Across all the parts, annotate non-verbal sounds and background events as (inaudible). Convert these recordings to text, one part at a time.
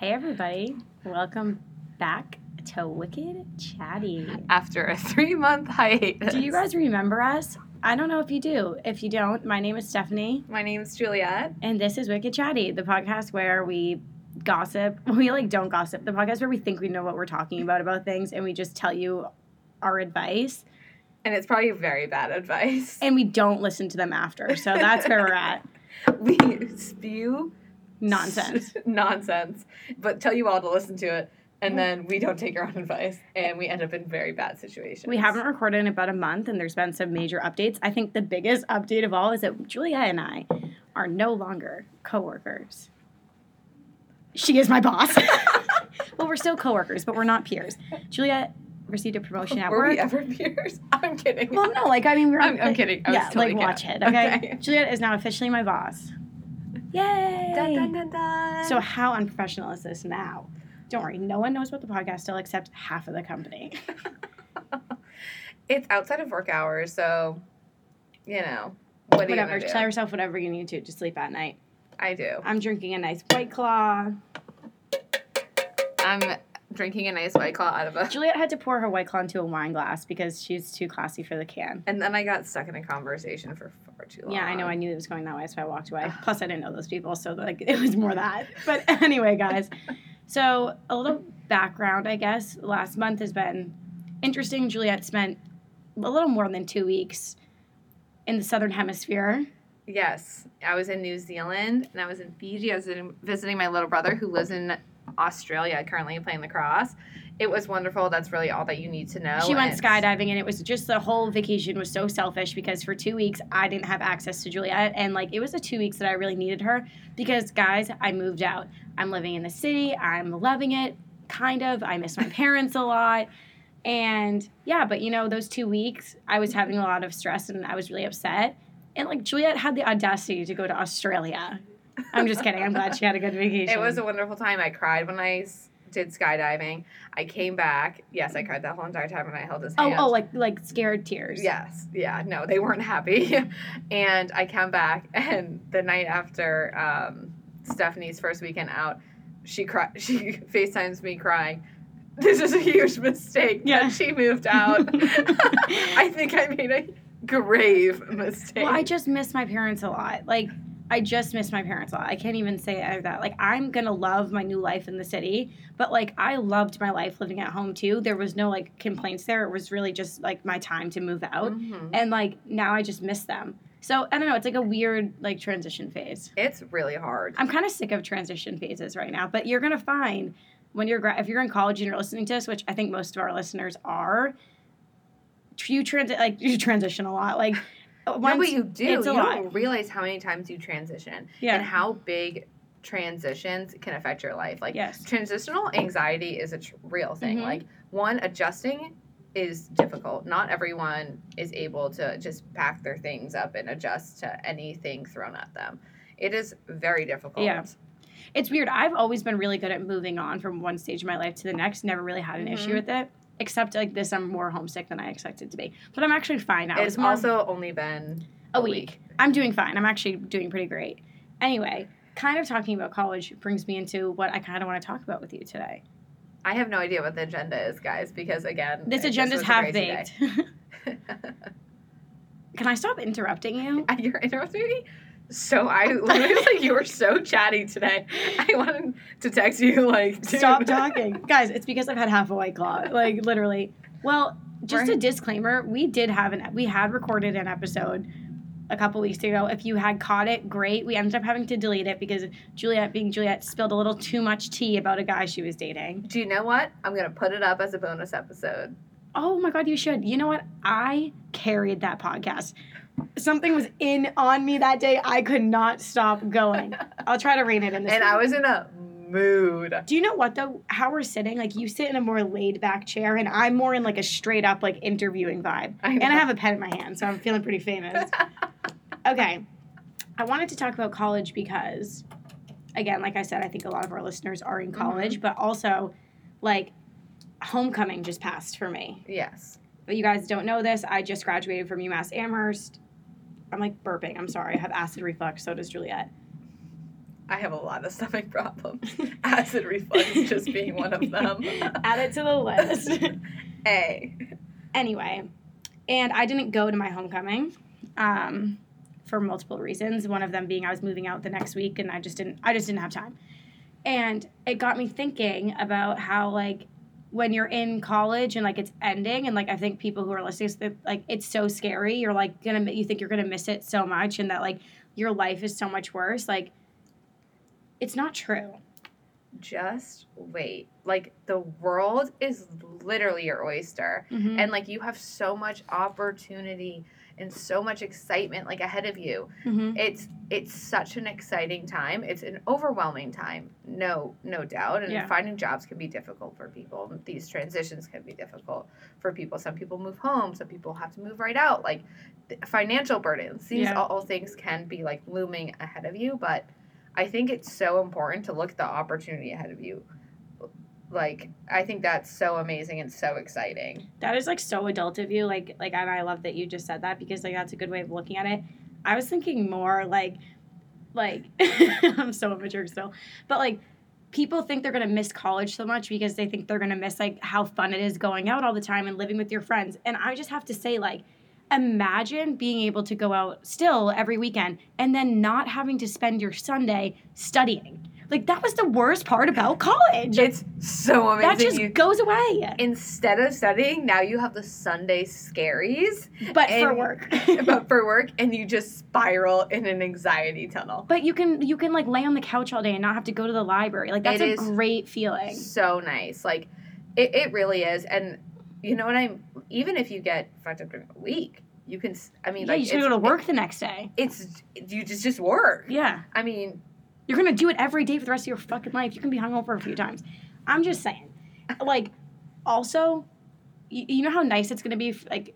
Hey, everybody. Welcome back to Wicked Chatty. After a three month hiatus. Do you guys remember us? I don't know if you do. If you don't, my name is Stephanie, My name's Juliet. and this is Wicked Chatty, the podcast where we gossip. (laughs) We like don't gossip. The podcast where we think we know what we're talking about about things, and we just tell you our advice, And it's probably very bad advice. and we don't listen to them after. So that's where we're at. (laughs) we spew Nonsense. (laughs) nonsense, but tell you all to listen to it. And then we don't take our own advice and we end up in very bad situations. We haven't recorded in about a month, and there's been some major updates. I think the biggest update of all is that Juliet and I are no longer coworkers. She is my boss. (laughs) well, we're still coworkers, but we're not peers. Juliet received a promotion at Were work. we ever peers? (laughs) I'm kidding. well, no, like I mean, we're. I'm- I'm kidding. I was yeah, totally like watch it. Okay? Okay. Juliet is now officially my boss. Yay! Dun, dun, dun, dun. So how unprofessional is this now? Don't worry, no one knows about the podcast still except half of the company. (laughs) it's outside of work hours, so you know. What you whatever, do? tell yourself whatever you need to to sleep at night. I do. I'm drinking a nice white claw. I'm drinking a nice white claw out of a (laughs) Juliet had to pour her white claw into a wine glass because she's too classy for the can. And then I got stuck in a conversation for far too long. Yeah, I know. I knew it was going that way, so I walked away. (sighs) Plus, I didn't know those people, so like it was more that. But (laughs) anyway, guys. So a little background, I guess. Last month has been interesting. Juliet spent a little more than two weeks in the southern hemisphere. Yes, I was in New Zealand and I was in Fiji. I was in, visiting my little brother who lives in Australia, currently playing lacrosse. It was wonderful. That's really all that you need to know. She went And- skydiving, and it was just the whole vacation was so selfish because for two weeks I didn't have access to Juliet, and like it was the two weeks that I really needed her because guys, I moved out. I'm living in the city. I'm loving it, kind of. I miss my (laughs) parents a lot, and yeah, but you know those two weeks I was having a lot of stress and I was really upset, and like Juliet had the audacity to go to Australia. I'm just kidding. I'm glad she had a good vacation. It was a wonderful time. I cried when I did skydiving. I came back. Yes, I cried that whole entire time when I held his oh hand. oh like like scared tears. Yes, yeah, no, they weren't happy. (laughs) and I come back, and the night after um, Stephanie's first weekend out, she cry- (laughs) she FaceTimes me crying. This is a huge mistake Yeah. that she moved out. (laughs) I think I made a grave mistake. Well, I just miss my parents a lot. Like, I just miss my parents a lot. I can't even say either that. Like, I'm gonna love my new life in the city, but like, I loved my life living at home too. There was no like complaints there. It was really just like my time to move out, Mhm. and like now I just miss them. So I don't know. It's like a weird like transition phase. It's really hard. I'm kind of sick of transition phases right now, but you're gonna find when you're if you're in college and you're listening to this, which I think most of our listeners are, you transit like you transition a lot. Like, no, once- but you do. you don't realize how many times you transition yeah. and how big transitions can affect your life. Like yes. transitional anxiety is a tr- real thing. Mhm. Like one, adjusting is difficult. Not everyone is able to just pack their things up and adjust to anything thrown at them. It is very difficult. Yeah. It's weird. I've always been really good at moving on from one stage of my life to the next. Never really had an issue Mhm. with it. Except like this, I'm more homesick than I expected to be. But I'm actually fine now. It's also only been a week. I'm doing fine. I'm actually doing pretty great. Anyway, kind of talking about college brings me into what I kind of want to talk about with you today. I have no idea what the agenda is, guys, because again, This agenda is half baked. (laughs) Can I stop interrupting you? (laughs) You're interrupting me. So I (laughs) literally like you were so chatty today. I wanted to text you like (laughs) dude. Stop talking. Guys, it's because I've had half a white claw. Like literally. Well, just a disclaimer, we did have an we had recorded an episode a couple weeks ago. If you had caught it, great. We ended up having to delete it because Juliet being Juliet spilled a little too much tea about a guy she was dating. Do you know what? I'm gonna put it up as a bonus episode. Oh my god, you should. You know what? I carried that podcast. Something was in on me that day. I could not stop going. (laughs) I'll try to rein it in this. And I was in a mood. Do you know what though? How we're sitting, like you sit in a more laid back chair, and I'm more in like a straight up like interviewing vibe. I And I have a pen in my hand, so I'm feeling pretty famous. (laughs) okay, I wanted to talk about college because, again, like I said, I think a lot of our listeners are in mm-hmm. college, but also, like, homecoming just passed for me. yes. But you guys don't know this. I just graduated from UMass Amherst. I'm like burping. I'm sorry. I have acid reflux. So does Juliet. I have a lot of stomach problems. (laughs) Acid reflux just being one of them. (laughs) Add it to the list. (laughs) A. anyway, and I didn't go to my homecoming um, for multiple reasons. One of them being I was moving out the next week, and I just didn't. I just didn't have time. And it got me thinking about how like when you're in college and like it's ending, and like I think people who are listening, like it's so scary. You're like gonna you think you're gonna miss it so much, and that like your life is so much worse. Like it's not true. Just wait. Like the world is literally your oyster. Mhm. And like you have so much opportunity and so much excitement like ahead of you. Mhm. It's it's such an exciting time. It's an overwhelming time. No no doubt. And Yeah. finding jobs can be difficult for people. These transitions can be difficult for people. Some people move home, some people have to move right out. Like financial burdens. These Yeah. all, all things can be like looming ahead of you, but I think it's so important to look at the opportunity ahead of you. Like I think that's so amazing and so exciting. That is like so adult of you. Like like and I love that you just said that because like that's a good way of looking at it. I was thinking more like like (laughs) I'm so immature still. But like people think they're gonna miss college so much because they think they're gonna miss like how fun it is going out all the time and living with your friends. And I just have to say, like, imagine being able to go out still every weekend and then not having to spend your Sunday studying. Like that was the worst part about college. It's so amazing. that just you, goes away. instead of studying, now you have the Sunday scaries, But for work. (laughs) but for work, and you just spiral in an anxiety tunnel. But you can you can like lay on the couch all day and not have to go to the library. Like that's It a great feeling. So nice, like it, it really is. And you know what I'm? Even if you get fucked up during a week, you can. I mean, Yeah, like you just go to work the next day. it's you just just work. Yeah. I mean, You're gonna do it every day for the rest of your fucking life. You can be hungover a few times. I'm just saying. Like, also, you, you know how nice it's gonna be, if, like,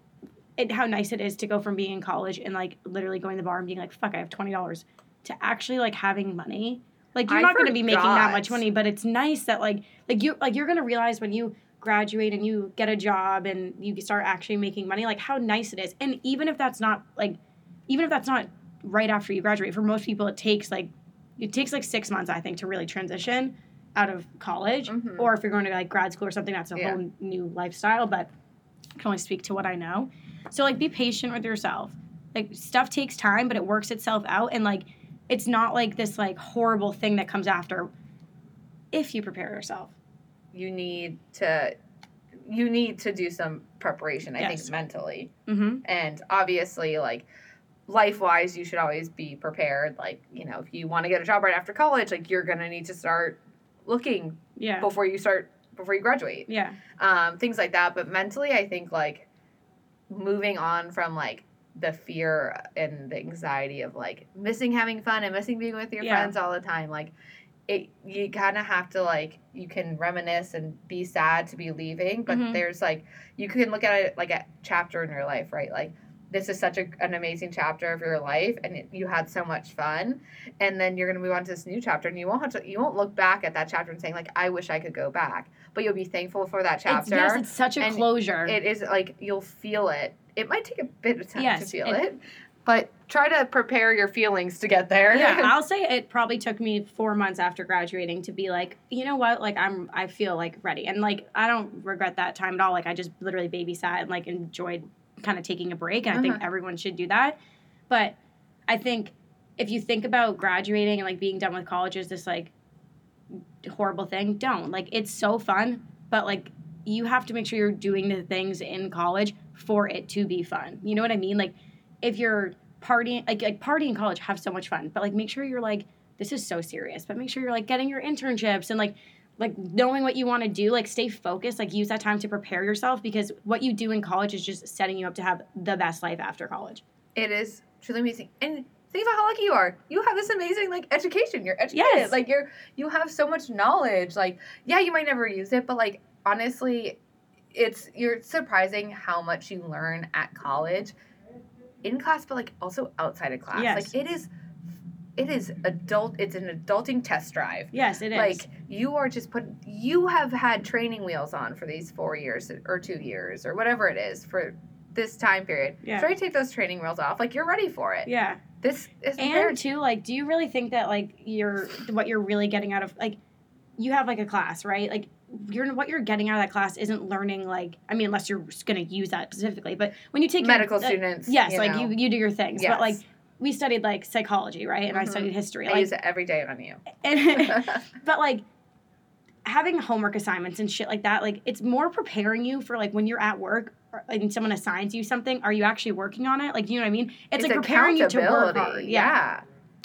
it, how nice it is to go from being in college and like literally going to the bar and being like, "Fuck, I have twenty dollars," to actually like having money. Like you're I not gonna be making that much money, but it's nice that like like you like you're gonna realize when you graduate and you get a job and you start actually making money, like how nice it is. And even if that's not like, even if that's not right after you graduate, for most people it takes like it takes like six months, I think, to really transition out of college. Mhm. Or if you're going to like grad school or something, that's a Yeah. whole new lifestyle. But I can only speak to what I know. So like be patient with yourself. Like stuff takes time, but it works itself out and like it's not like this like horrible thing that comes after if you prepare yourself. you need to you need to do some preparation. I Yes. think mentally. Mm-hmm. and obviously like life wise you should always be prepared like you know if you want to get a job right after college like you're gonna need to start looking Yeah. before you start before you graduate Yeah. um, things like that but mentally i think like moving on from like the fear and the anxiety of like missing having fun and missing being with your Yeah. friends all the time like it you kind of have to like you can reminisce and be sad to be leaving but Mhm. there's like you can look at it like a chapter in your life right like this is such a, an amazing chapter of your life and it, you had so much fun and then you're going to move on to this new chapter and you won't have to you won't look back at that chapter and saying like i wish i could go back but you'll be thankful for that It's, chapter yes, it's such a closure. it is like you'll feel it. It might take a bit of time to feel it- it, but try to prepare your feelings to get there. yeah, (laughs) I'll say it probably took me four months after graduating to be like, you know what, like I'm, I feel like ready, and like I don't regret that time at all. Like I just literally babysat and like enjoyed kind of taking a break, and I think Uh-huh. everyone should do that. But I think if you think about graduating and like being done with college is this like horrible thing, don't like it's so fun, but like you have to make sure you're doing the things in college for it to be fun. You know what I mean? Like if you're partying like like party in college have so much fun but like make sure you're like this is so serious but make sure you're like getting your internships and like like knowing what you want to do like stay focused like use that time to prepare yourself because what you do in college is just setting you up to have the best life after college it is truly amazing. And think about how lucky you are. You have this amazing like education. You're educated. Yes. Like you're you have so much knowledge. Like yeah, you might never use it, but like honestly, it's you're surprising how much you learn at college, in class, but like also outside of class. Yes. Like it is, it is adult. It's an adulting test drive. yes it is like you are just put you have had training wheels on for these four years or two years or whatever it is for this time period. Yeah. Try to take those training wheels off. Like you're ready for it. Yeah. This is And very too, like, do you really think that like you're what you're really getting out of like you have like a class, right? Like you're what you're getting out of that class isn't learning like I mean, unless you're going to use that specifically. But when you take your- medical uh, students. yes, you like know. you you do your things. Yes. But like we studied like psychology, right? And I Mhm. studied history. I use it every day on you. and, (laughs) but like (laughs) having homework assignments and shit like that, like it's more preparing you for like when you're at work or, and someone assigns you something. Are you actually working on it? Like, you know what I mean? It's, like preparing you to work hard. yeah.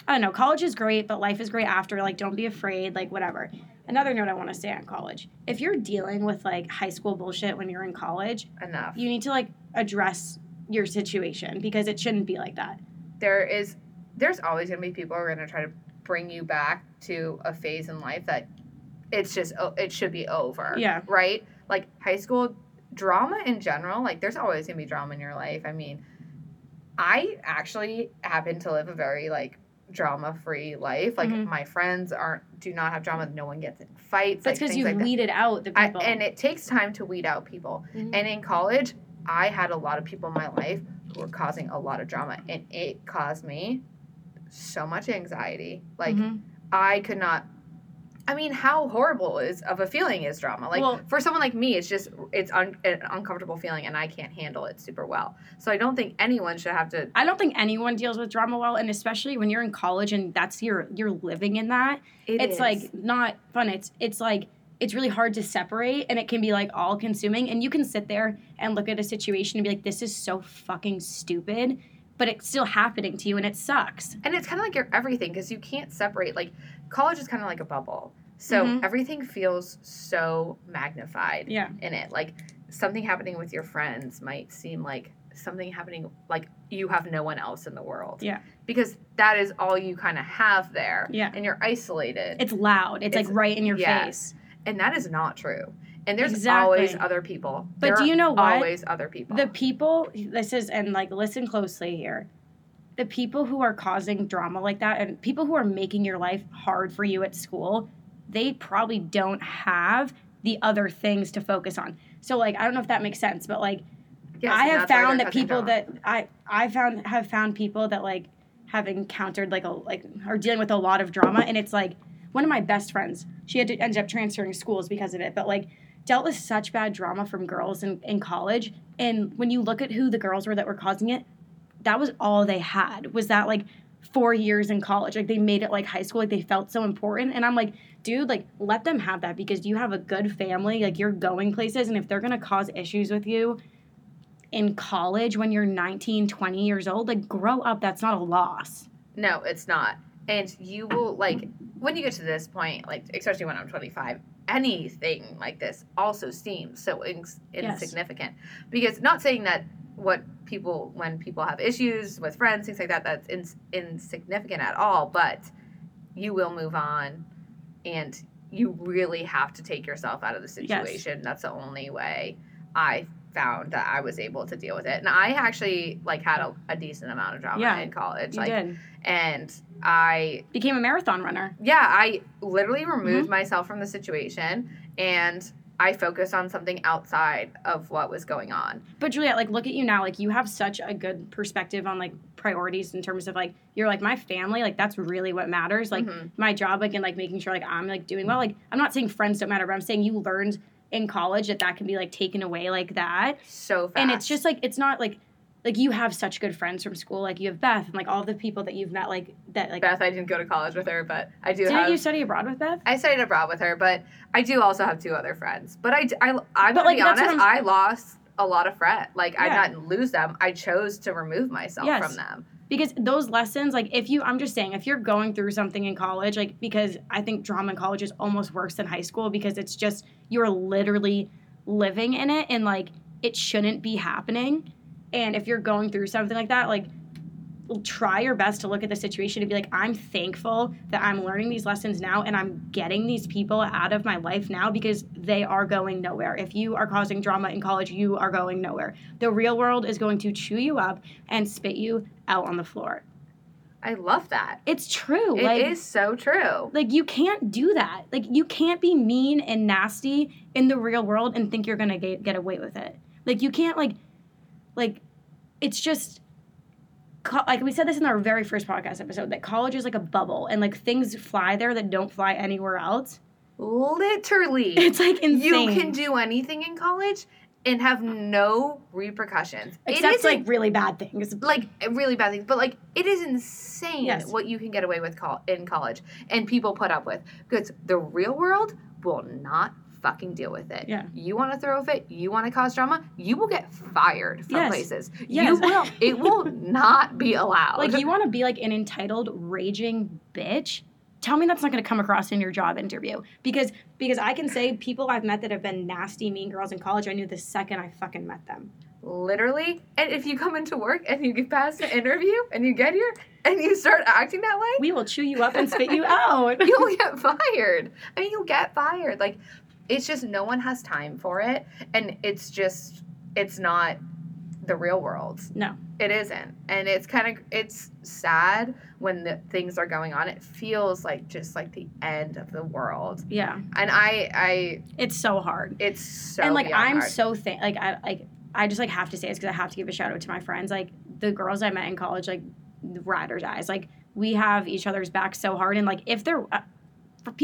I don't know. College is great, but life is great after. Like, don't be afraid. Like, whatever. Another note I want to say on college: if you're dealing with like high school bullshit when you're in college, enough. you need to like address your situation because it shouldn't be like that. There is there's always going to be people who are going to try to bring you back to a phase in life that it's just it should be over Yeah. right like high school drama in general like there's always going to be drama in your life i mean i actually happen to live a very like drama free life like Mhm. my friends aren't do not have drama no one gets in fights That's like, because things you've like that. weeded out the I, people. and it takes time to weed out people Mhm. and in college, I had a lot of people in my life who were causing a lot of drama, and it caused me so much anxiety. Like Mhm. I could not. I mean, how horrible is of a feeling is drama? Like Well- for someone like me, it's just it's un, an uncomfortable feeling, and I can't handle it super well. So I don't think anyone should have to. I don't think anyone deals with drama well, and especially when you're in college and that's your you're living in that. It it's is. like not fun. It's it's like it's really hard to separate, and it can be like all consuming. And you can sit there and look at a situation and be like, "This is so fucking stupid," but it's still happening to you, and it sucks. and it's kind of like your everything because you can't separate. Like college is kind of like a bubble, so Mhm. everything feels so magnified. Yeah. in it. Like something happening with your friends might seem like something happening like you have no one else in the world. Yeah. Because that is all you kind of have there. Yeah. And you're isolated. It's loud. It's, It's- like right in your face. And that is not true. And there's Exactly. always other people. But There do you know what? Always other people. The people, this is, and like listen closely here. The people who are causing drama like that and people who are making your life hard for you at school, they probably don't have the other things to focus on. So, like, I don't know if that makes sense, but like, Yes, I have found that people that I I found have found people that like have encountered like a like are dealing with a lot of drama and it's like one of my best friends she had to end up transferring schools because of it but like dealt with such bad drama from girls in, in college and when you look at who the girls were that were causing it that was all they had was that like four years in college like they made it like high school like they felt so important and i'm like dude like let them have that because you have a good family like you're going places and if they're going to cause issues with you in college when you're 19 20 years old like grow up that's not a loss No, it's not. And you will like when you get to this point, like especially when I'm 25, anything like this also seems so ins- Yes. insignificant. Because not saying that what people when people have issues with friends, things like that, that's ins- insignificant at all. But you will move on, and you really have to take yourself out of the Yes. situation. That's the only way I found that I was able to deal with it. And I actually like had a, a decent amount of drama Yeah, in college. you like did and I became a marathon runner yeah, I literally removed Mm-hmm. myself from the situation and I focused on something outside of what was going on. but juliet like look at you now like you have such a good perspective on like priorities in terms of like you're like my family like that's really what matters like Mhm. my job like and like making sure like i'm like doing well like i'm not saying friends don't matter but i'm saying you learned in college that that can be like taken away like that so fast. and it's just like it's not like like you have such good friends from school like you have beth and like all the people that you've met like that like Beth, I didn't go to college with her, but I do didn't have you study abroad with beth I studied abroad with her, but I do also have two other friends. But I, I, I'm But, gonna like, be honest, I lost a lot of friends. Like Yeah. I didn't lose them. I chose to remove myself Yes. from them. Because those lessons like if you i'm just saying if you're going through something in college like because i think drama in college is almost worse than high school because it's just you're literally living in it and like it shouldn't be happening. And if you're going through something like that like try your best to look at the situation and be like i'm thankful that i'm learning these lessons now and i'm getting these people out of my life now because they are going nowhere. If you are causing drama in college you are going nowhere. The real world is going to chew you up and spit you out on the floor. I love that. it's true It is like so true. like you can't do that. Like you can't be mean and nasty in the real world and think you're gonna get, get away with it. Like you can't like like it's just co- like we said this in our very first podcast episode that college is like a bubble and like things fly there that don't fly anywhere else. Literally. (laughs) It's like insane. you can do anything in college and have no repercussions. except like really bad things. like really bad things, but like it is insane Yes. what you can get away with col- in college and people put up with because the real world will not fucking deal with it. Yeah. You want to throw a fit, you want to cause drama, you will get fired from Yes. places. Yes. You will. It will (laughs) not be allowed. Like you want to be like an entitled raging bitch. Tell me that's not going to come across in your job interview because because I can say people I've met that have been nasty mean girls in college I knew the second I fucking met them. literally. And if you come into work and you get past the interview and you get here and you start acting that way, We will chew you up and spit you out. (laughs) you'll get fired. I mean, you'll get fired. Like, it's just no one has time for it, and it's just it's not the real world. No. It isn't, and it's kind of it's sad when the things are going on. It feels like just like the end of the world, Yeah. and I I It's so hard. it's so and like I'm hard. so thank like I like I just like have to say this because I have to give a shout out to my friends. Like the girls I met in college, like ride or dies. Like we have each other's back so hard, and like if they're uh,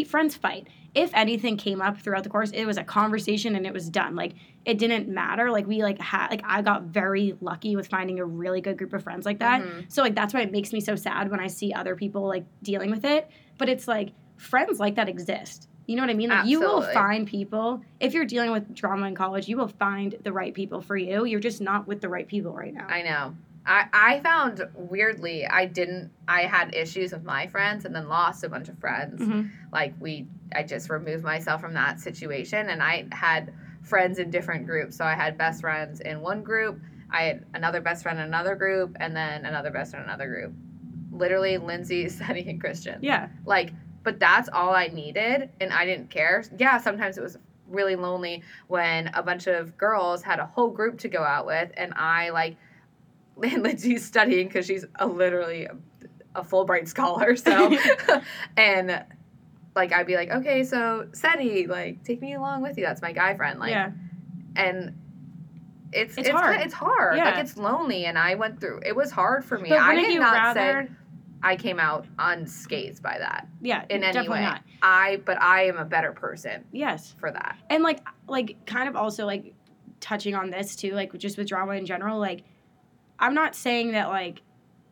friends fight. If anything came up throughout the course, it was a conversation and it was done. Like it didn't matter. Like we like had like I got very lucky with finding a really good group of friends like that. Mhm. So like that's why it makes me so sad when I see other people like dealing with it. But it's like friends like that exist. You know what I mean? Like you will find people if you're dealing with drama in college, you will find the right people for you. You're just not with the right people right now. I know. I, I found weirdly I didn't I had issues with my friends and then lost a bunch of friends. Mhm. Like we I just removed myself from that situation and I had friends in different groups. So I had best friends in one group, I had another best friend in another group, and then another best friend in another group. Literally Lindsay, (laughs) Sunny, and Christian. Yeah. Like, but that's all I needed, and I didn't care. Yeah, sometimes it was really lonely when a bunch of girls had a whole group to go out with, and I like, and (laughs) Lindsay's studying because she's a, literally a, a Fulbright scholar, so, (laughs) (laughs) and like I'd be like, okay, so Seti, like, take me along with you. That's my guy friend, like, yeah. and. It's, It's it's hard. It's hard. Yeah. Like it's lonely, and I went through. It was hard for me. But I did you not rather say I came out unscathed by that Yeah. in any definitely way. not. I but I am a better person Yes. for that. and like like kind of also like touching on this too like just with drama in general like i'm not saying that like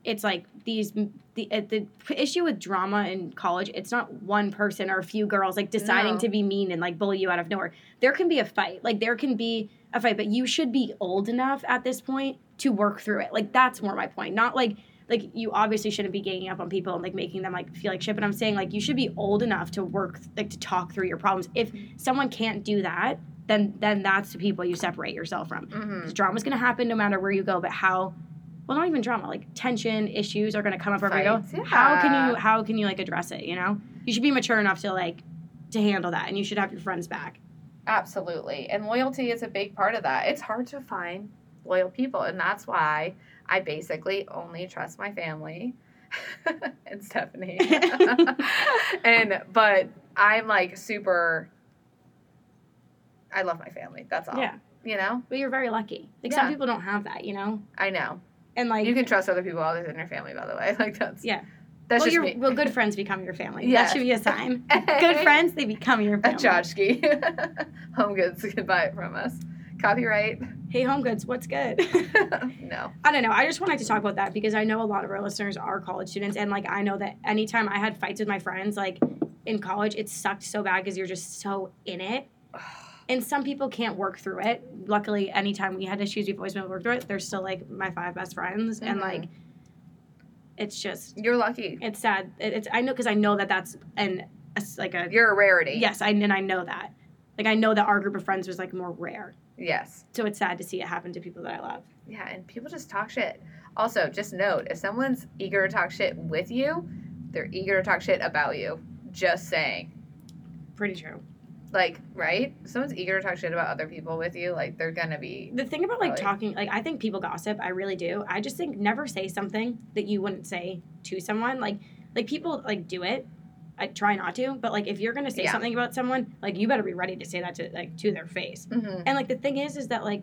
it's like these the uh, the issue with drama in college it's not one person or a few girls like deciding No. to be mean and like bully you out of nowhere. There can be a fight. Like there can be a fight but you should be old enough at this point to work through it. Like that's more my point. Not like like you obviously shouldn't be ganging up on people and like making them like feel like shit but i'm saying like you should be old enough to work like to talk through your problems. If someone can't do that then then that's the people you separate yourself from Mm-hmm. drama's going to happen no matter where you go but how well not even drama like tension issues are going to come up wherever you go Fights, how can you how can you like address it you know you should be mature enough to like to handle that and you should have your friends back Absolutely. And loyalty is a big part of that. It's hard to find loyal people, and that's why I basically only trust my family (laughs) and Stephanie. (laughs) (laughs) and but I'm like super I love my family. That's all. yeah You know? but you're very lucky like some people don't have that you know I know. and like You can trust other people other than your family, by the way. (laughs) Like that's Yeah. That's well, just your me. well, good friends become your family. Yeah. That should be a sign. (laughs) Good friends, they become your A family. tchotchke. (laughs) Home goods can buy it from us. Copyright? Hey, home goods, what's good? no. I don't know. I just wanted to talk about that because I know a lot of our listeners are college students, and like I know that anytime I had fights with my friends, like in college, it sucked so bad because you're just so in it. And some people can't work through it. Luckily, anytime we had issues, we've always been able to work through it. They're still like my five best friends, and Mhm. like it's just You're lucky. it's sad. It, it's I know because I know that that's an a s like a You're a rarity. yes, I and I know that. Like I know that our group of friends was like more rare. Yes. So it's sad to see it happen to people that I love. Yeah, and people just talk shit. Also, just note if someone's eager to talk shit with you, they're eager to talk shit about you. Just saying. Pretty true. Like, right? Someone's eager to talk shit about other people with you, like they're gonna be The thing about like talking, like I think people gossip. I really do. I just think never say something that you wouldn't say to someone. Like, like people like do it. I try not to, but like if you're gonna say Yeah. something about someone, like you better be ready to say that to like to their face. Mhm. And like the thing is, is that like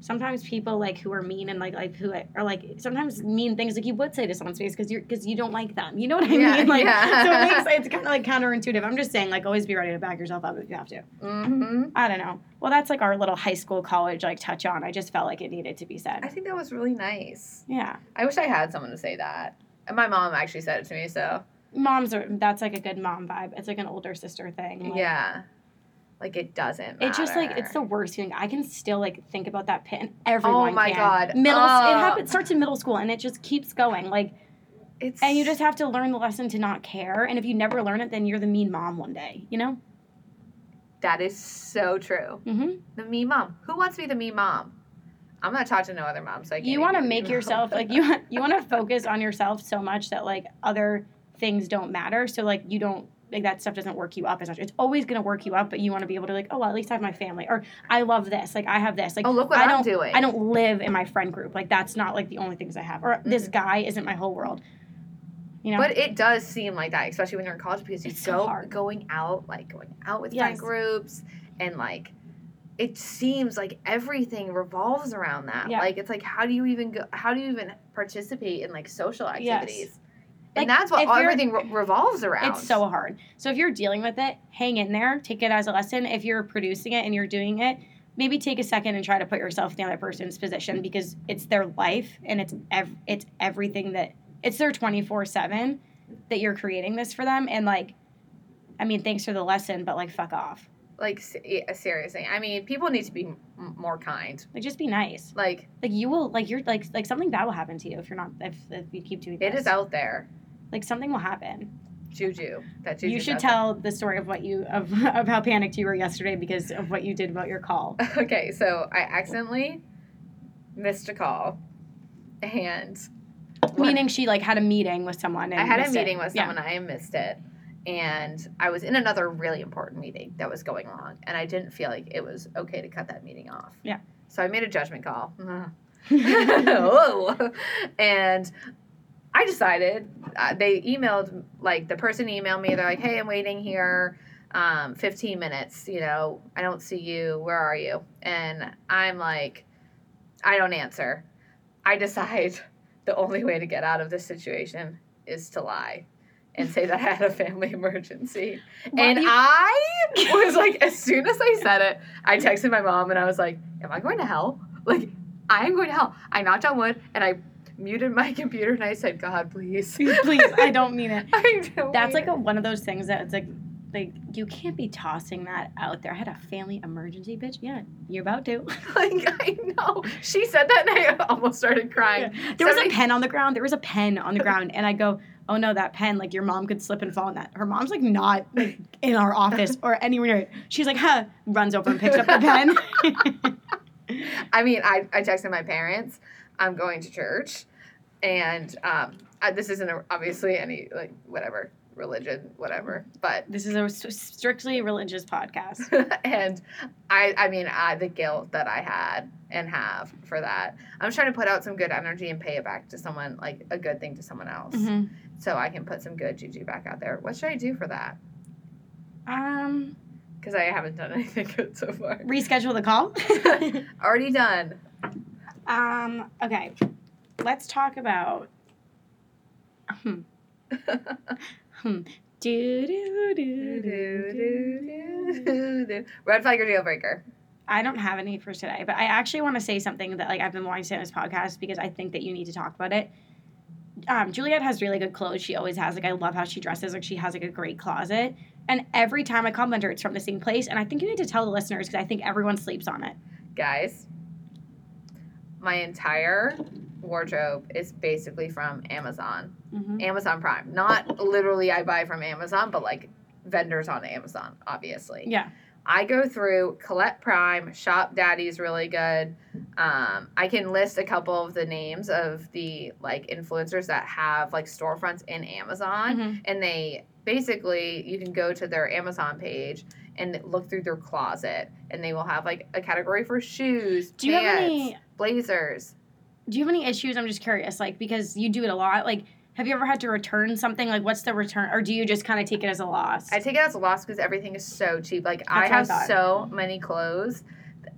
sometimes people like who are mean and like like who are like sometimes mean things like you would say to someone's face because you're because you don't like them. You know what I Yeah, mean? Like yeah. so it makes (laughs) it's kind of like counterintuitive. I'm just saying like always be ready to back yourself up if you have to. hmm I don't know. Well, that's like our little high school college like touch on. I just felt like it needed to be said. I think that was really nice. Yeah, I wish I had someone to say that. And my mom actually said it to me, so moms are that's like a good mom vibe. It's like an older sister thing. like- yeah. Like it doesn't matter. It's just like it's the worst feeling. I can still like think about that pit, and everyone. Oh my can. God. Middle. Oh. It happens starts in middle school, and it just keeps going. Like, it's and you just have to learn the lesson to not care. And if you never learn it, then you're the mean mom one day. You know. that is so true. hmm The me mom. Who wants to be the me mom? I'm not talking to no other moms. Like You want to make yourself like you. (laughs) You want to focus on yourself so much that like other things don't matter. So like you don't like that stuff doesn't work you up as much. It's always gonna work you up, but you want to be able to like, oh, well, at least I have my family, or I love this, like I have this, like Oh, look what I I'm don't, doing. I don't live in my friend group. Like that's not like the only things I have, or this Mhm. guy isn't my whole world. You know, But it does seem like that, especially when you're in college, because you It's so go hard. going out, like going out with Yes. friend groups, and like it seems like everything revolves around that. Yeah. Like it's like how do you even go? How do you even participate in like social Yes. Like, and that's what everything re- revolves around. It's so hard. So if you're dealing with it, hang in there, take it as a lesson. If you're producing it and you're doing it, maybe take a second and try to put yourself in the other person's position because it's their life and it's ev- it's everything that it's their 24/7 that you're creating this for them and like I mean, thanks for the lesson, but like fuck off. Like seriously. I mean, people need to be m- more kind. Like just be nice. Like Like you will like you're like like something bad will happen to you if you're not if, if you keep doing it this. is out there, Like something will happen. juju. That juju. you should tell the story of what you of, (laughs) of how panicked you were yesterday because of what you did about your call. (laughs) Okay, so I accidentally missed a call, and Meaning she like had a meeting with someone. And I had a missed it. meeting with Yeah. someone. I missed it, and I was in another really important meeting that was going on, and I didn't feel like it was okay to cut that meeting off. Yeah. So I made a judgment call. (laughs) Whoa. and I decided uh, they emailed like the person emailed me. They're like, "Hey, I'm waiting here, um, 15 minutes. You know, I don't see you. Where are you?" And I'm like, I don't answer. I decide (laughs) the only way to get out of this situation is to lie and say that I had a family (laughs) emergency. Well, and you- I was like, as soon as I said it, I texted my mom and I was like, Am I going to hell? Like, I am going to hell. I knocked on wood and I muted my (laughs) computer and I said, God, please. Please, I don't mean it. (laughs) I don't That's like a, one of those things that it's like like you can't be tossing that out there. I had a family emergency, bitch. Yeah, you're about to. like I know. She said that and I almost started crying. There was a pen on the ground. There was a pen on the ground, and I go, "Oh no, that pen! Like your mom could slip and fall on that." Her mom's like not like in our office or anywhere. near it. She's like, "Huh?" Runs over and picks up the (laughs) pen. I mean, I, I texted my parents, I'm going to church, and um, I, this isn't a, obviously any, like, whatever, religion, whatever, but, this is a strictly religious podcast. (laughs) and I, I mean, I, the guilt that I had and have for that, I'm trying to put out some good energy and pay it back to someone, like, a good thing to someone else, Mhm. So I can put some good juju back out there. What should I do for that? Um, Because I haven't done (laughs) anything good so far. reschedule the call. (laughs) Already done. um, okay, let's talk about. Hmm. (laughs) Hmm. Do, do, do, do, do, do. Red flag or deal breaker? I don't have any for today, but I actually want to say something that like I've been wanting to say on this podcast because I think that you need to talk about it. Um, Juliet has really good clothes. She always has. Like I love how she dresses. Like she has like a great closet. And every time I compliment her, it's from the same place. And I think you need to tell the listeners because I think everyone sleeps on it. guys, my entire wardrobe is basically from Amazon, Mm-hmm. Amazon Prime. Not literally I buy from Amazon, but like vendors on Amazon, obviously. Yeah. I go through Colette Prime, Shop Daddy's really good. Um, I can list a couple of the names of the like influencers that have like storefronts in Amazon Mhm. and they basically you can go to their Amazon page and look through their closet and they will have like a category for shoes, Do pants, any? blazers. Do you have any issues? I'm just curious, like because you do it a lot. Like, have you ever had to return something? Like, what's the return, or do you just kind of take it as a loss? I take it as a loss because everything is so cheap. Like what I I have thought. so many clothes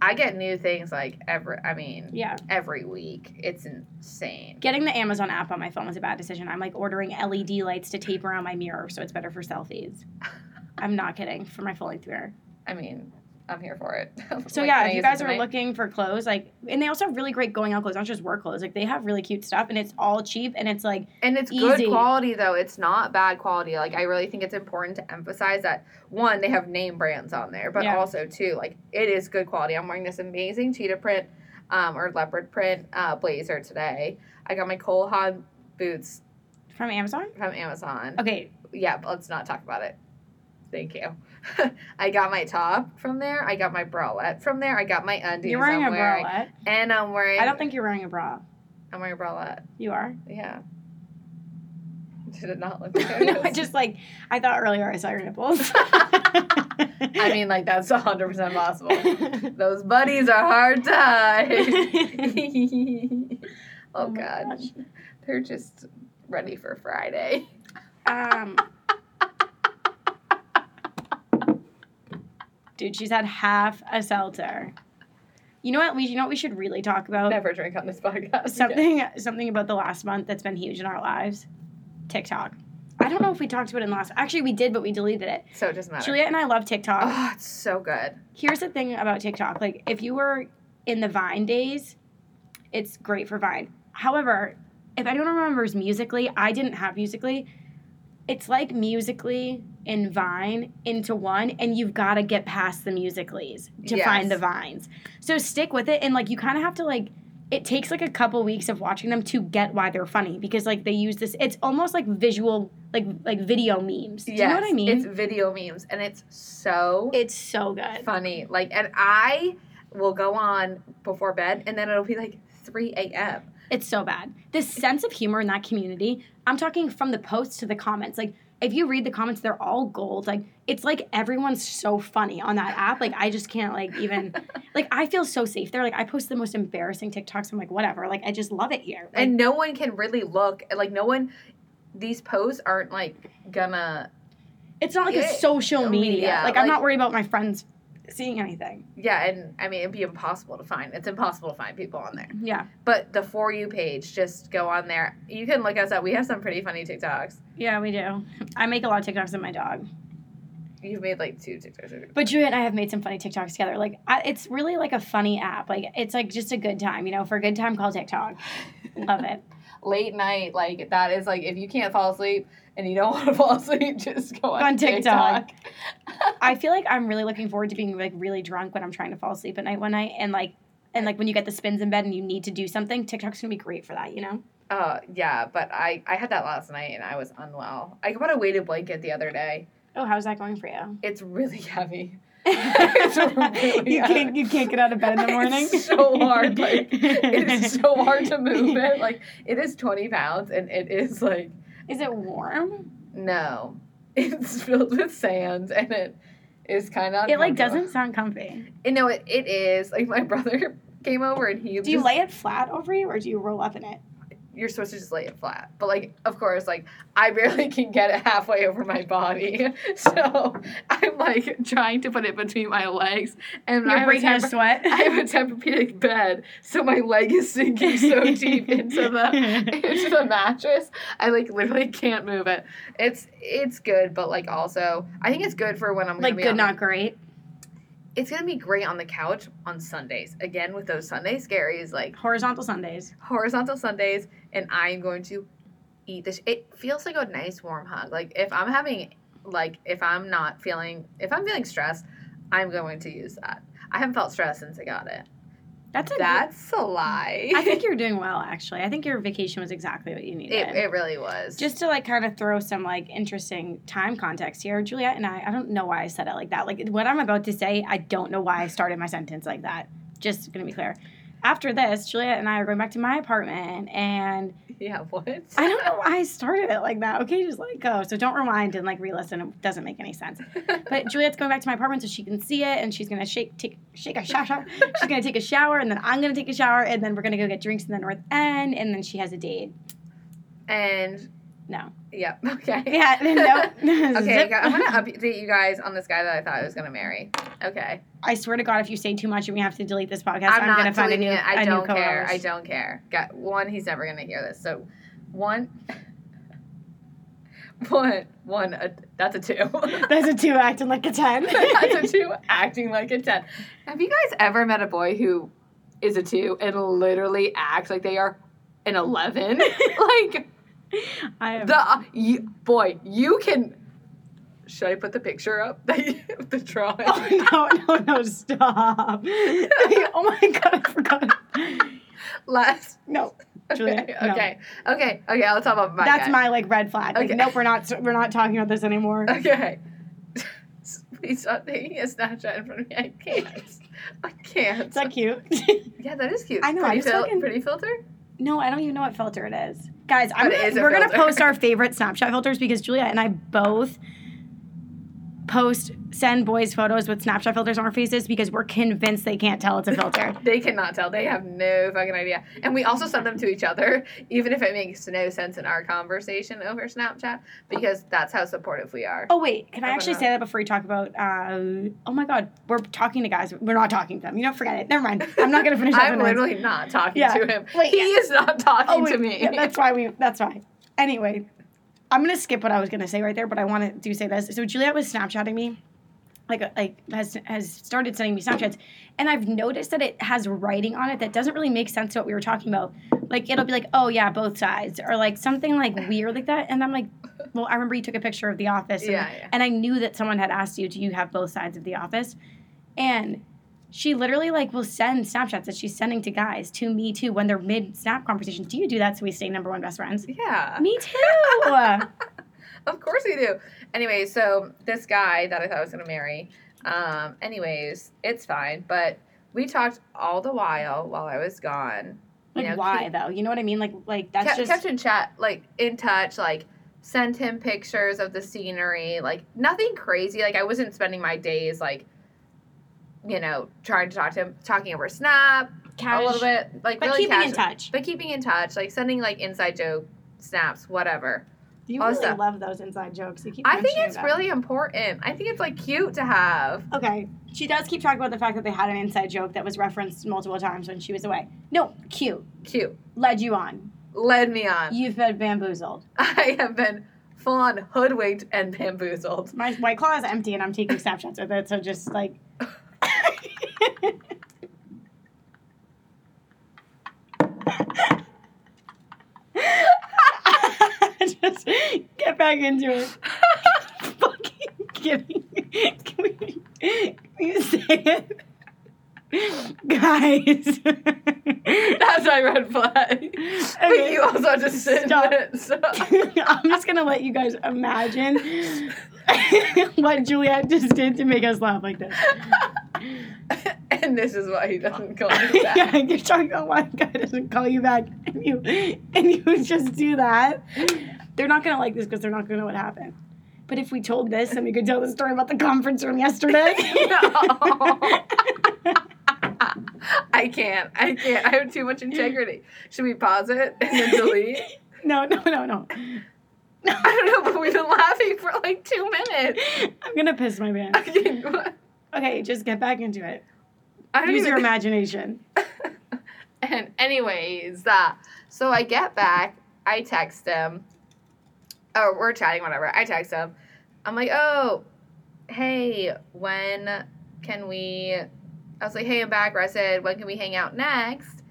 I get new things like every. I mean, Yeah. every week. It's insane. Getting the Amazon app on my phone was a bad decision. I'm like ordering LED lights to tape around my mirror so it's better for selfies. (laughs) I'm not kidding for my full length mirror. I mean, I'm here for it. (laughs) So Like, yeah, if you use it guys are looking for clothes, like, and they also have really great going out clothes, not just work clothes. Like they have really cute stuff, and it's all cheap, and it's like And it's good quality though. It's not bad quality. Like I really think it's important to emphasize that one, they have name brands on there, but Yeah. also two, like it is good quality. I'm wearing this amazing cheetah print um, or leopard print uh, blazer today. I got my Cole Haan boots from Amazon. from Amazon. Okay, Yeah, but let's not talk about it. Thank you. (laughs) I got my top from there. I got my bralette from there. I got my undies. you're wearing I'm a wearing, bralette. And I'm wearing. I don't think you're wearing a bra. I'm wearing a bralette. You are. Yeah. Did it not look (laughs) like no, I just like I thought earlier I saw your nipples. (laughs) I mean, like that's hundred percent possible. Those buddies are hard tied. oh my god, gosh. they're just ready for Friday. Um, dude, she's had half a seltzer. You know what? We you know what we should really talk about Never drink on this podcast. something something about the last month that's been huge in our lives. TikTok. I don't know if we talked about it in the last. Actually, we did, but we deleted it. So it doesn't matter. Juliet and I love TikTok. Oh, it's so good. Here's the thing about TikTok. Like, if you were in the Vine days, it's great for Vine. However, if anyone remembers Musically, I didn't have Musically. It's like Musically and Vine into one, and you've got to get past the Musicallys to Yes. find the Vines. So stick with it, and like you kind of have to like. It takes like a couple weeks of watching them to get why they're funny because like they use this. It's almost like visual, like like video memes. Do you know what I mean? It's video memes, and it's so it's so good. funny. Like, and I will go on before bed, and then it'll be like 3 a.m. It's so bad. This sense of humor in that community, I'm talking from the posts to the comments. Like, if you read the comments, they're all gold. Like, it's like everyone's so funny on that app. Like, I just can't, like, even, (laughs) like, I feel so safe there. Like, I post the most embarrassing TikToks. I'm like, whatever. Like, I just love it here. Like, and no one can really look like no one. These posts aren't like gonna. it's not like a social oh, media. media, Like, I'm not worried about my friends seeing anything. Yeah, and I mean it'd be impossible to find. It's impossible to find people on there. Yeah. But the for you page, just go on there. You can look us up. We have some pretty funny TikToks. Yeah, we do. I make a lot of TikToks of my dog. You've made like two TikToks. But Juliet and I have made some funny TikToks together. Like, I, it's really like a funny app. Like, it's like just a good time, you know, for a good time, call TikTok. (laughs) Love it. Late night, like that is like if you can't fall asleep and you don't (laughs) want to fall asleep, just go on, On TikTok. TikTok. (laughs) I feel like I'm really looking forward to being like really drunk when I'm trying to fall asleep at night one night, and like, and like when you get the spins in bed and you need to do something, TikTok's gonna be great for that, you know. Uh, yeah, but I I had that last night and I was unwell. I bought a weighted blanket the other day. Oh, how's that going for you? It's really heavy. (laughs) it's really you can't you can't get out of bed in the morning. It's so hard, like, It is so hard to move it. Like it is twenty pounds and it is like Is it warm? no, it's filled with sand and it is kind of. It like doesn't sound comfy. You know it. It is like my (laughs) brother came over and he. Do you lay it flat over you or do you roll up in it? You're supposed to just lay it flat, but like of course, like I barely (laughs) can get it halfway over my body, (laughs) so I'm like trying to put it between my legs, and I You're have a breaking a sweat. I have a Tempur-Pedic bed, so my leg is sinking so (laughs) deep into the into the mattress. I like literally can't move it. It's it's good, but like also I think it's good for when I'm like good, not great. It's gonna be great on the couch on Sundays. Again with those Sunday scaries, like Horizontal Sundays. horizontal Sundays, and I'm going to eat this. It feels like a nice warm hug. Like if I'm having like if I'm not feeling if I'm feeling stressed, I'm going to use that. I haven't felt stressed since I got it. That's a That's a lie. I think you're doing (laughs) well actually. I think your vacation was exactly what you needed. It, it really was. Just to like kind of throw some like interesting time context here, Juliet and I, I don't know why I said it like that. Like what I'm about to say, I don't know why I started my sentence like that. Just gonna be clear. After this, Juliet and I are going back to my apartment and (laughs) yeah, what? I don't know why I started it like that. Okay, just let it go. So don't rewind and like re-listen. It doesn't make any sense. But (laughs) Juliet's going back to my apartment so she can see it, and she's gonna shake, take, shake a shower. she's gonna take a shower, and then I'm gonna take a shower, and then we're gonna go get drinks in the North End, and then she has a date. and No, Yep. (laughs) Okay. (laughs) Yeah, no. (laughs) Okay. I'm gonna update you guys on this guy that I thought I was gonna marry. Okay. I swear to God, if you say too much and we have to delete this podcast, I'm, I'm, gonna find a new, it. I a don't care. I don't care. Got one. He's never gonna hear this. So, one. One. One. A, that's a two. that's a two acting like a ten. that's a two. Acting like a ten. Have you guys ever met a boy who is a two and literally acts like they are an eleven? like (laughs) I am. the uh, you, boy, you can. Should I put the picture up? the (laughs) drawing. Oh no, no, no, stop. (laughs) oh my god, I forgot. Last. No, Okay, Juliet, no. okay, okay, okay. I'll talk about my that's guy. my like red flag. Like, Okay. nope, we're not we're not talking about this anymore. Okay. Please stop taking a Snapchat in front of me. I can't. I can't. Is that cute? yeah, that is cute. I know, Pretty, I'm fil- looking- pretty filter? no, I don't even know what filter it is. Guys, I'm gonna, we're gonna post our favorite Snapchat filters because Juliet and I both post send boys photos with Snapchat filters on our faces because we're convinced they can't tell it's a filter. (laughs) They cannot tell. They have no fucking idea. And we also send them to each other, (laughs) even if it makes no sense in our conversation over Snapchat, because that's how supportive we are. Oh wait, can I actually say that before we talk about? Uh, oh my God, we're talking to guys. We're not talking to them. You know, forget it. Never mind. I'm not gonna finish. (laughs) I'm literally not talking Yeah. to him. Wait, he yeah. is not talking Oh wait, to me. yeah, that's why we. That's why. Anyway, I'm gonna skip what I was gonna say right there, but I want to do say this. So Juliet was Snapchatting me, like like has has started sending me Snapchats, and I've noticed that it has writing on it that doesn't really make sense to what we were talking about. Like it'll be like, oh yeah, both sides, or like something like (laughs) weird like that, and I'm like, well, I remember you took a picture of The Office, and, Yeah, yeah. and I knew that someone had asked you, do you have both sides of The Office, and she literally like will send Snapchats that she's sending to guys to me too when they're mid snap conversations. Do you do that so we stay number one best friends? yeah. Me too. (laughs) Of course we do. Anyway, so this guy that I thought I was gonna marry. Um, anyways, it's fine. But we talked all the while while I was gone. You like know, why keep- though? You know what I mean? Like like that's kept, just kept in chat, like in touch, like sent him pictures of the scenery, like nothing crazy. Like I wasn't spending my days like, you know, trying to talk to him, talking over Snap cash, a little bit, like but really keeping in touch. but keeping in touch, like sending like inside joke snaps, whatever. You all really stuff. love those inside jokes. You keep I think it's them. really important. I think it's like cute to have. okay. She does keep talking about the fact that they had an inside joke that was referenced multiple times when she was away. No, cute. Cute. Led you on. Led me on. You've been bamboozled. (laughs) I have been full on hoodwinked and bamboozled. My white claw is empty and I'm taking Snapchats with it, so just like (laughs) just get back into it. (laughs) Fucking kidding. Can we, can you say it? (laughs) Guys. (laughs) That's my red flag. (laughs) But you also just sit Stop. in it. So. (laughs) I'm just gonna let you guys imagine what Juliet just did to make us laugh like this. and this is why he doesn't call me back. yeah, you're talking about why guy doesn't call you back, and you and you just do that. They're not gonna like this because they're not gonna know what happened. But if we told this, then we could tell the story about the conference room yesterday. (laughs) I can't. I can't. I have too much integrity. Should we pause it and then (laughs) delete? no, no, no, no. (laughs) I don't know, but we've been laughing for like two minutes. I'm gonna piss my pants. Okay, what? Okay, just get back into it. Use your imagination. and anyways, uh, so I get back, I text him, or we're chatting, whatever. I text him. I'm like, oh, hey, when can we? I was like, hey, I'm back. Or I said, when can we hang out next?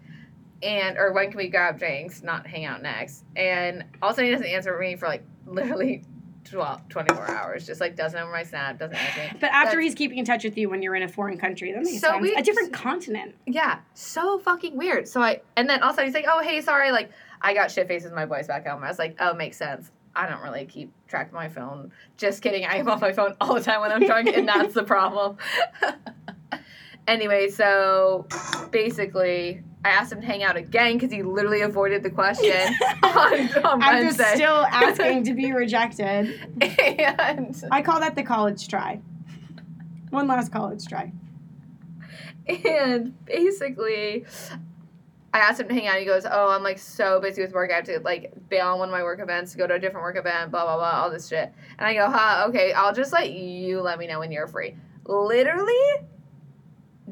And or when can we grab drinks, not hang out next? And all of a sudden he doesn't answer me for like literally 12, 24 hours. Just like doesn't answer my snap, doesn't answer me. But after That's- he's keeping in touch with you when you're in a foreign country, that makes So sense. we- a different continent. Yeah, so fucking weird. So I and then all of a sudden he's like, "Oh, hey, sorry, like I got shit faces my voice back home." I was like, "Oh, makes sense. I don't really keep track of my phone. Just kidding. I am on my phone all the time when I'm drunk, and that's the problem." (laughs) anyway, so basically, I asked him to hang out again because he literally avoided the question (laughs) on, on After Wednesday. still (laughs) asking to be rejected. and I call that the college try. One last college try. and basically I asked him to hang out. He goes, "Oh, I'm like so busy with work. I have to like bail on one of my work events, go to a different work event, blah blah blah, all this shit." And I go, "Huh, okay. I'll just let you let me know when you're free." Literally,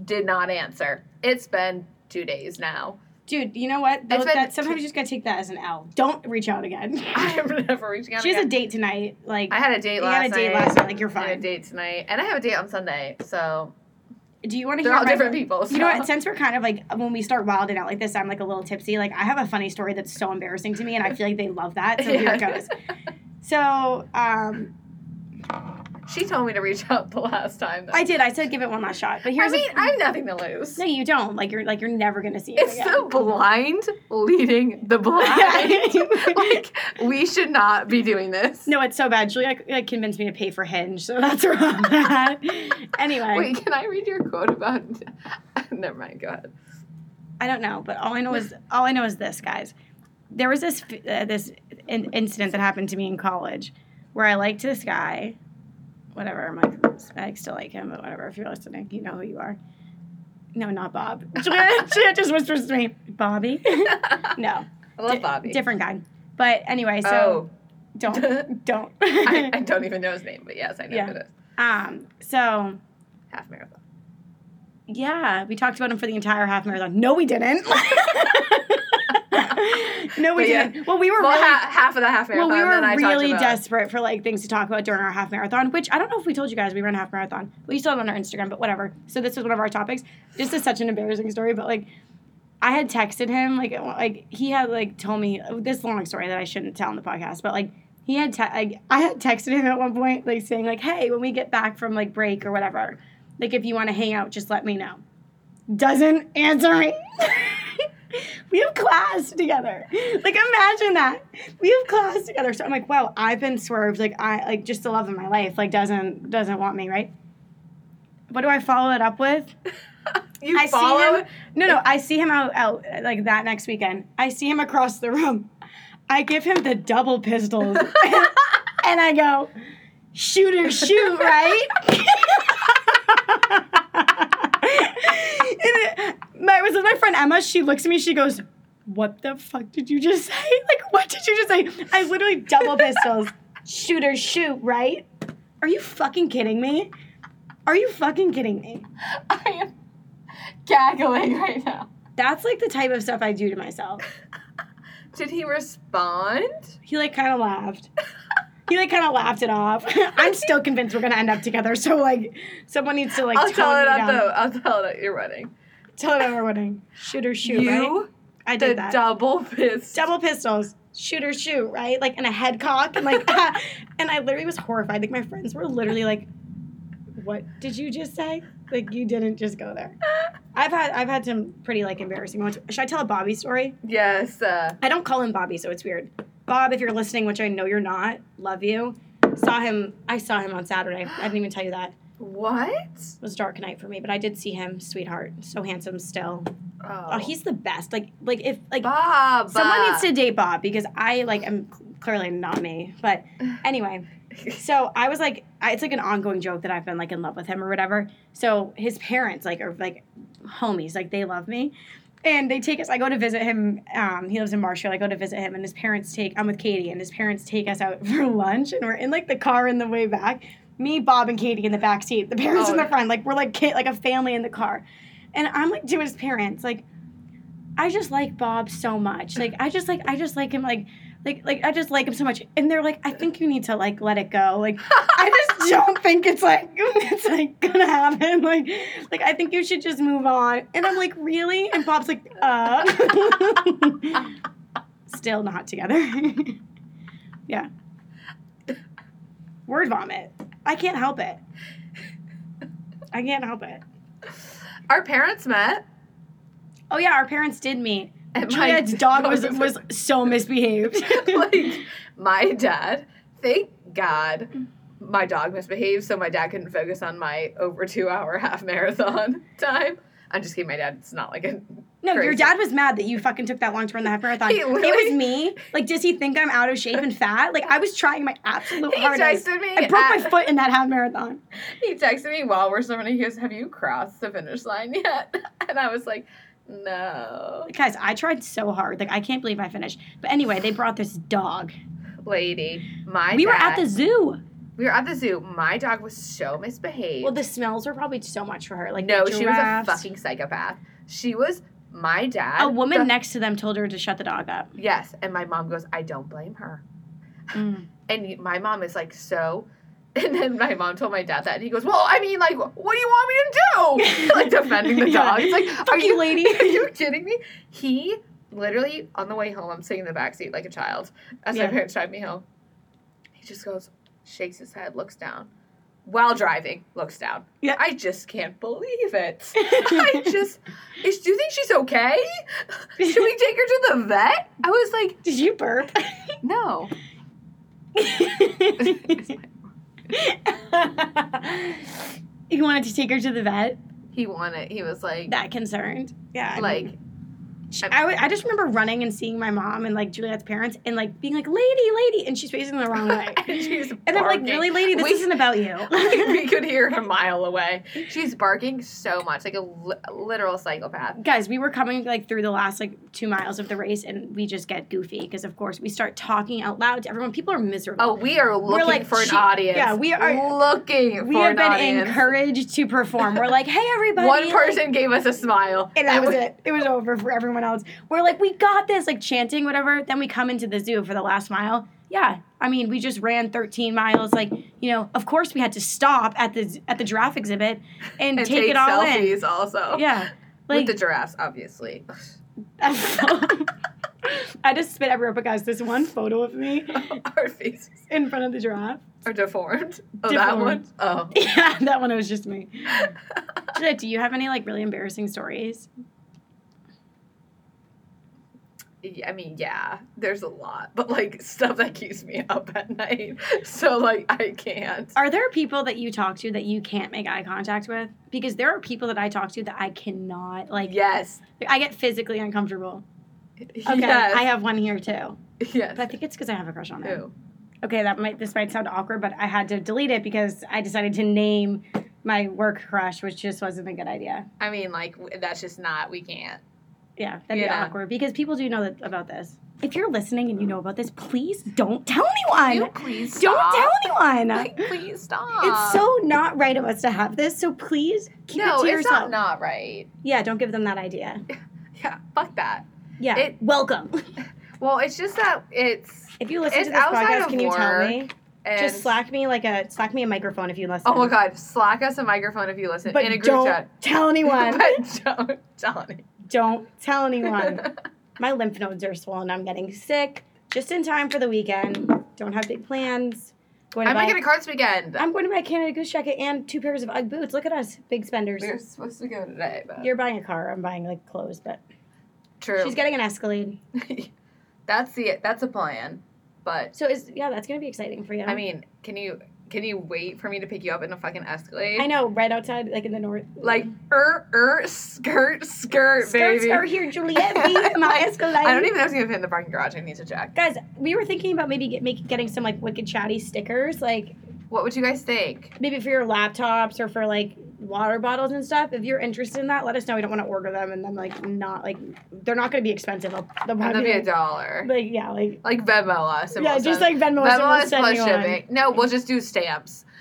did not answer. It's been two days now. Dude, you know what? Though, been- that, sometimes you just gotta take that as an L. Don't reach out again. (laughs) I am never reaching out. she has a date tonight. Like, I had a date last you last had a date night. last night. Like, you're fine. I had a date tonight, and I have a date on Sunday. So Do you want to they're hear all my- different people. So. You know what? Since we're kind of like when we start wilding out like this, I'm like a little tipsy. Like I have a funny story that's so embarrassing to me, and I feel like they love that. So (laughs) here it goes. So um, She told me to reach out the last time. Though. I did. I said give it one last shot. But here's I mean, a, I have nothing to lose. no, you don't. Like you're like you're never gonna see it It's again. the blind leading the (laughs) blind. (laughs) like we should not be doing this. no, it's so bad. Juliet like, convinced me to pay for Hinge, so that's where I'm at. (laughs) anyway, Wait, can I read your quote about? Never mind. Go ahead. I don't know, but all I know is all I know is this, guys. There was this uh, this in- incident that happened to me in college where I liked this guy. Whatever, I'm I still like him, but whatever. If you're listening, you know who you are. No, not Bob. (laughs) Juliet, just whispers to me, Bobby. (laughs) no, I love di- Bobby. different guy. But anyway, so oh, don't (laughs) don't. I, I don't even know his name, but yes, I know Yeah. who it is. um. So Half marathon. yeah, we talked about him for the entire half marathon. No, we didn't. (laughs) no, we yeah. didn't. Well, we were Well, really. ha- half of the half marathon. Well, we were really desperate for like things to talk about during our half marathon, which I don't know if we told you guys we ran a half marathon. We still have it on our Instagram, but whatever. So this was one of our topics. This is such an embarrassing story, but like I had texted him like uh, like he had like told me uh, this long story that I shouldn't tell on the podcast, but like he had te- like, I had texted him at one point like saying like hey when we get back from like break or whatever like if you want to hang out just let me know. Doesn't answer me. (laughs) we have class together. Like imagine that. We have class together. So I'm like, wow, I've been swerved. Like I like just the love of my life. Like doesn't doesn't want me, right? What do I follow it up with? (laughs) you I follow. see him. No, no, I see him out out like that next weekend. I see him across the room. I give him the double pistols, (laughs) and I go, shoot or shoot, right? (laughs) It- my, was with my friend Emma. She looks at me. She goes, "What the fuck did you just (laughs) say? Like, what did you just say?" I literally double pistols, (laughs) shoot or shoot, right? Are you fucking kidding me? Are you fucking kidding me? (laughs) I am gaggling right now. That's like the type of stuff I do to myself. Did he respond? He like kind of laughed. He like kind of laughed it off. I'm still convinced we're gonna end up together. So like, someone needs to like I'll tell it at the. I'll tell it at your wedding. Tell at our wedding. Shoot or shoot, you right? I did that. double fist. Double pistols, shoot or shoot, right? Like and a head cock and like, (laughs) and I literally was horrified. Like my friends were literally like, "What did you just say? Like you didn't just go there." (laughs) I've had I've had some pretty like embarrassing moments. Should I tell a Bobby story? Yes. Uh, I don't call him Bobby, so it's weird. Bob, if you're listening, which I know you're not, love you. Saw him. I saw him on Saturday. I didn't even tell you that. What? It was dark night for me, but I did see him. Sweetheart, so handsome still. Oh, Oh, he's the best. Like, like if like Bob. someone needs to date Bob because I like am clearly not me. But (sighs) anyway, so I was like, I, it's like an ongoing joke that I've been like in love with him or whatever. So his parents like are like homies, like they love me. And they take us. I go to visit him. Um, he lives in Marshall. I go to visit him, and his parents take. I'm with Katie, and his parents take us out (laughs) for lunch, and we're in like the car in the way back. Me, Bob, and Katie in the back seat. The parents in Oh. the front. Like we're like kid, like a family in the car. And I'm like to his parents, like, I just like Bob so much. Like I just like I just like him like like like I just like him so much. And they're like, I think you need to like let it go. Like I just (laughs) don't think it's like it's like gonna happen. Like like I think you should just move on. And I'm like, really? And Bob's like, uh (laughs) still not together. (laughs) yeah. Word vomit. I can't help it. I can't help it. Our parents met. Oh yeah, our parents did meet. And my Juliet's dog was was so misbehaved. (laughs) like my dad. Thank God, my dog misbehaved, so my dad couldn't focus on my over two hour half marathon (laughs) time. I'm just kidding. My dad's not like a. no, your dad was mad that you fucking took that long to run the half marathon. It was me. Like, does he think I'm out of shape and fat? Like, I was trying my absolute He hardest. He texted me. I broke at- my foot in that half marathon. He texted me while we're still running. He goes, "Have you crossed the finish line yet?" (laughs) And I was like, No. Guys, I tried so hard. Like I can't believe I finished. But anyway, they brought this dog. Lady, my we were at the zoo. We were at the zoo. My dog was so misbehaved. Well, the smells were probably so much for her. Like no, she was a fucking psychopath. She was my dad. A woman the- next to them told her to shut the dog up. yes, and my mom goes, I don't blame her. Mm. (laughs) And my mom is like so. (laughs) And then my mom told my dad that, and he goes, "Well, I mean, like, what do you want me to do?" (laughs) like defending the Yeah. dog. It's like, Fuck are you, you lady. Are you kidding me? He literally on the way home, I'm sitting in the back seat like a child as Yeah. my parents drive me home. He just goes, shakes his head, looks down, while driving, looks down. Yeah. I just can't believe it. (laughs) I just, is, do you think she's okay? (laughs) Should we take her to the vet? I was like, Did you burp? (laughs) no. he wanted to take her to the vet? He wanted. He was like, That concerned? Yeah. I like, mean, she- I, I just remember running and seeing my mom and like Juliet's parents and like being like, lady, lady, and she's facing the wrong way. (laughs) and And I'm like, really, lady, this We- isn't about you. (laughs) we could hear her a mile away. She's barking so much, like a li- literal psychopath. Guys, we were coming like through the last like two miles of the race, and we just get goofy because, of course, we start talking out loud to everyone. People are miserable. Oh, we are looking like, for an she- audience. yeah, we are- looking for an audience. we have been audience. encouraged to perform. We're like, hey, (laughs) everybody. One like- person gave us a smile, and that was it. It was over for everyone else. We're like, we got this, like chanting, whatever. Then we come into the zoo for the last mile. Yeah, I mean, we just ran 13 miles. Like, you know, of course we had to stop at the at the giraffe exhibit and, and take, take it all selfies also. Yeah, like with the giraffes, obviously. (laughs) I just spit everywhere. But guys, this one photo of me (laughs) Our faces in front of the giraffe. are deformed. Oh, that one. Oh. (laughs) Yeah, that one was just me. Do you have any like really embarrassing stories? I mean, yeah, there's a lot, but like stuff that keeps me up at night. (laughs) So like I can't. Are there people that you talk to that you can't make eye contact with? Because there are people that I talk to that I cannot like. Yes. I get physically uncomfortable. Okay, Yes. I have one here too, yes. but I think it's because I have a crush on him. Who? Okay, that might this might sound awkward, but I had to delete it because I decided to name my work crush, which just wasn't a good idea. I mean, like that's just not. We can't. Yeah, that'd be awkward because people do know that, about this. If you're listening and you know about this, please don't tell anyone. Please Don't stop. tell anyone. Like, please stop. It's so not right of us to have this, so please keep no, it to it's yourself. not not right. Yeah, don't give them that idea. (laughs) Yeah, fuck that. Yeah, It- welcome. (laughs) Well, it's just that it's If you listen to this podcast, can you tell me? Just slack me like a slack me a microphone if you listen. Oh my god, slack us a microphone if you listen But in a group don't chat. tell anyone. (laughs) but don't tell anyone. Don't tell anyone. (laughs) My lymph nodes are swollen. I'm getting sick. Just in time for the weekend. Don't have big plans. Going to I'm buy, making a cards weekend. I'm going to buy a Canada Goose jacket and two pairs of UGG boots. Look at us, big spenders. We are supposed to go today, but You're buying a car. I'm buying like clothes, but true. she's getting an Escalade. (laughs) that's the that's a plan. But So is yeah, that's gonna be exciting for you. I mean, can you can you wait for me to pick you up in a fucking Escalade? I know, right outside, like in the north. Like er er skirt skirt skirts baby. are here, Juliet. Be my (laughs) Escalade. I don't even know if gonna fit in the parking garage. I need to check. Guys, we were thinking about maybe get, make, getting some like wicked chatty stickers, like What would you guys think? maybe for your laptops or for like water bottles and stuff. If you're interested in that, let us know. We don't want to order them, and then like not like they're not going to be expensive. They'll, they'll probably be a dollar. like yeah, like Like Venmo us. yeah, we'll just send- like Venmo. us Venmo we'll plus shipping. No, we'll just do stamps. (laughs)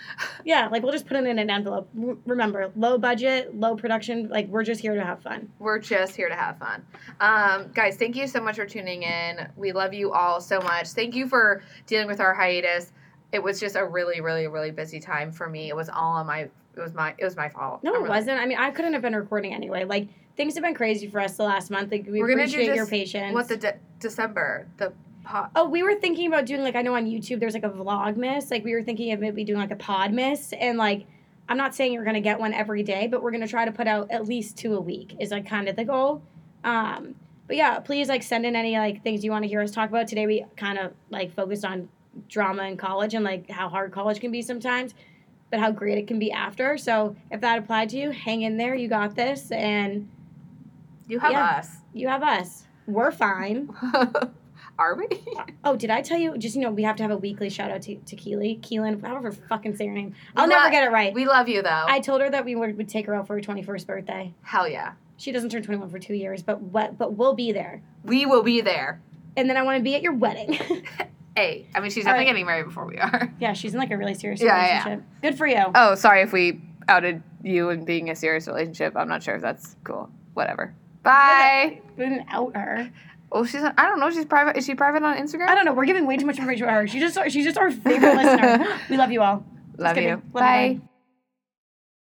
Yeah, like we'll just put it in an envelope. R- remember, low budget, low production. Like we're just here to have fun. We're just here to have fun. Um, guys, thank you so much for tuning in. We love you all so much. Thank you for dealing with our hiatus. It was just a really, really, really busy time for me. It was all on my it was my it was my fault. No, it really- wasn't. I mean, I couldn't have been recording anyway. Like things have been crazy for us the last month. Like we We're appreciate your patience. What the de- December the po- Oh, we were thinking about doing like I know on YouTube there's like a vlog miss. Like we were thinking of maybe doing like a pod miss and like I'm not saying you're gonna get one every day, but we're gonna try to put out at least two a week is like kind of the goal. Um, but yeah, please like send in any like things you want to hear us talk about. Today we kind of like focused on drama in college and like how hard college can be sometimes, but how great it can be after. So if that applied to you, hang in there. You got this, and you have yeah. us. you have us. We're fine. (laughs) Are we? Oh, did I tell you? Just you know, we have to have a weekly shout out to, to Keely, Keelan, however fucking say her name. I'll We never lo- get it right. We love you though. I told her that we would, would take her out for her twenty first birthday. Hell yeah. She doesn't turn 21 for two years, but what? But we'll be there. We will be there. And then I want to be at your wedding. (laughs) Hey, I mean, she's All definitely right. getting married before we are. (laughs) yeah, she's in like a really serious Yeah, yeah. relationship. Good for you. Oh, sorry if we outed you in being a serious relationship. I'm not sure if that's cool. Whatever. Bye. We didn't out her. Oh, she's. On, I don't know. She's private. Is she private on Instagram? I don't know. We're giving way too much information to her. She's just she's just our favorite listener. (laughs) We love you all. Love kidding. you. Love you, Bye. bye.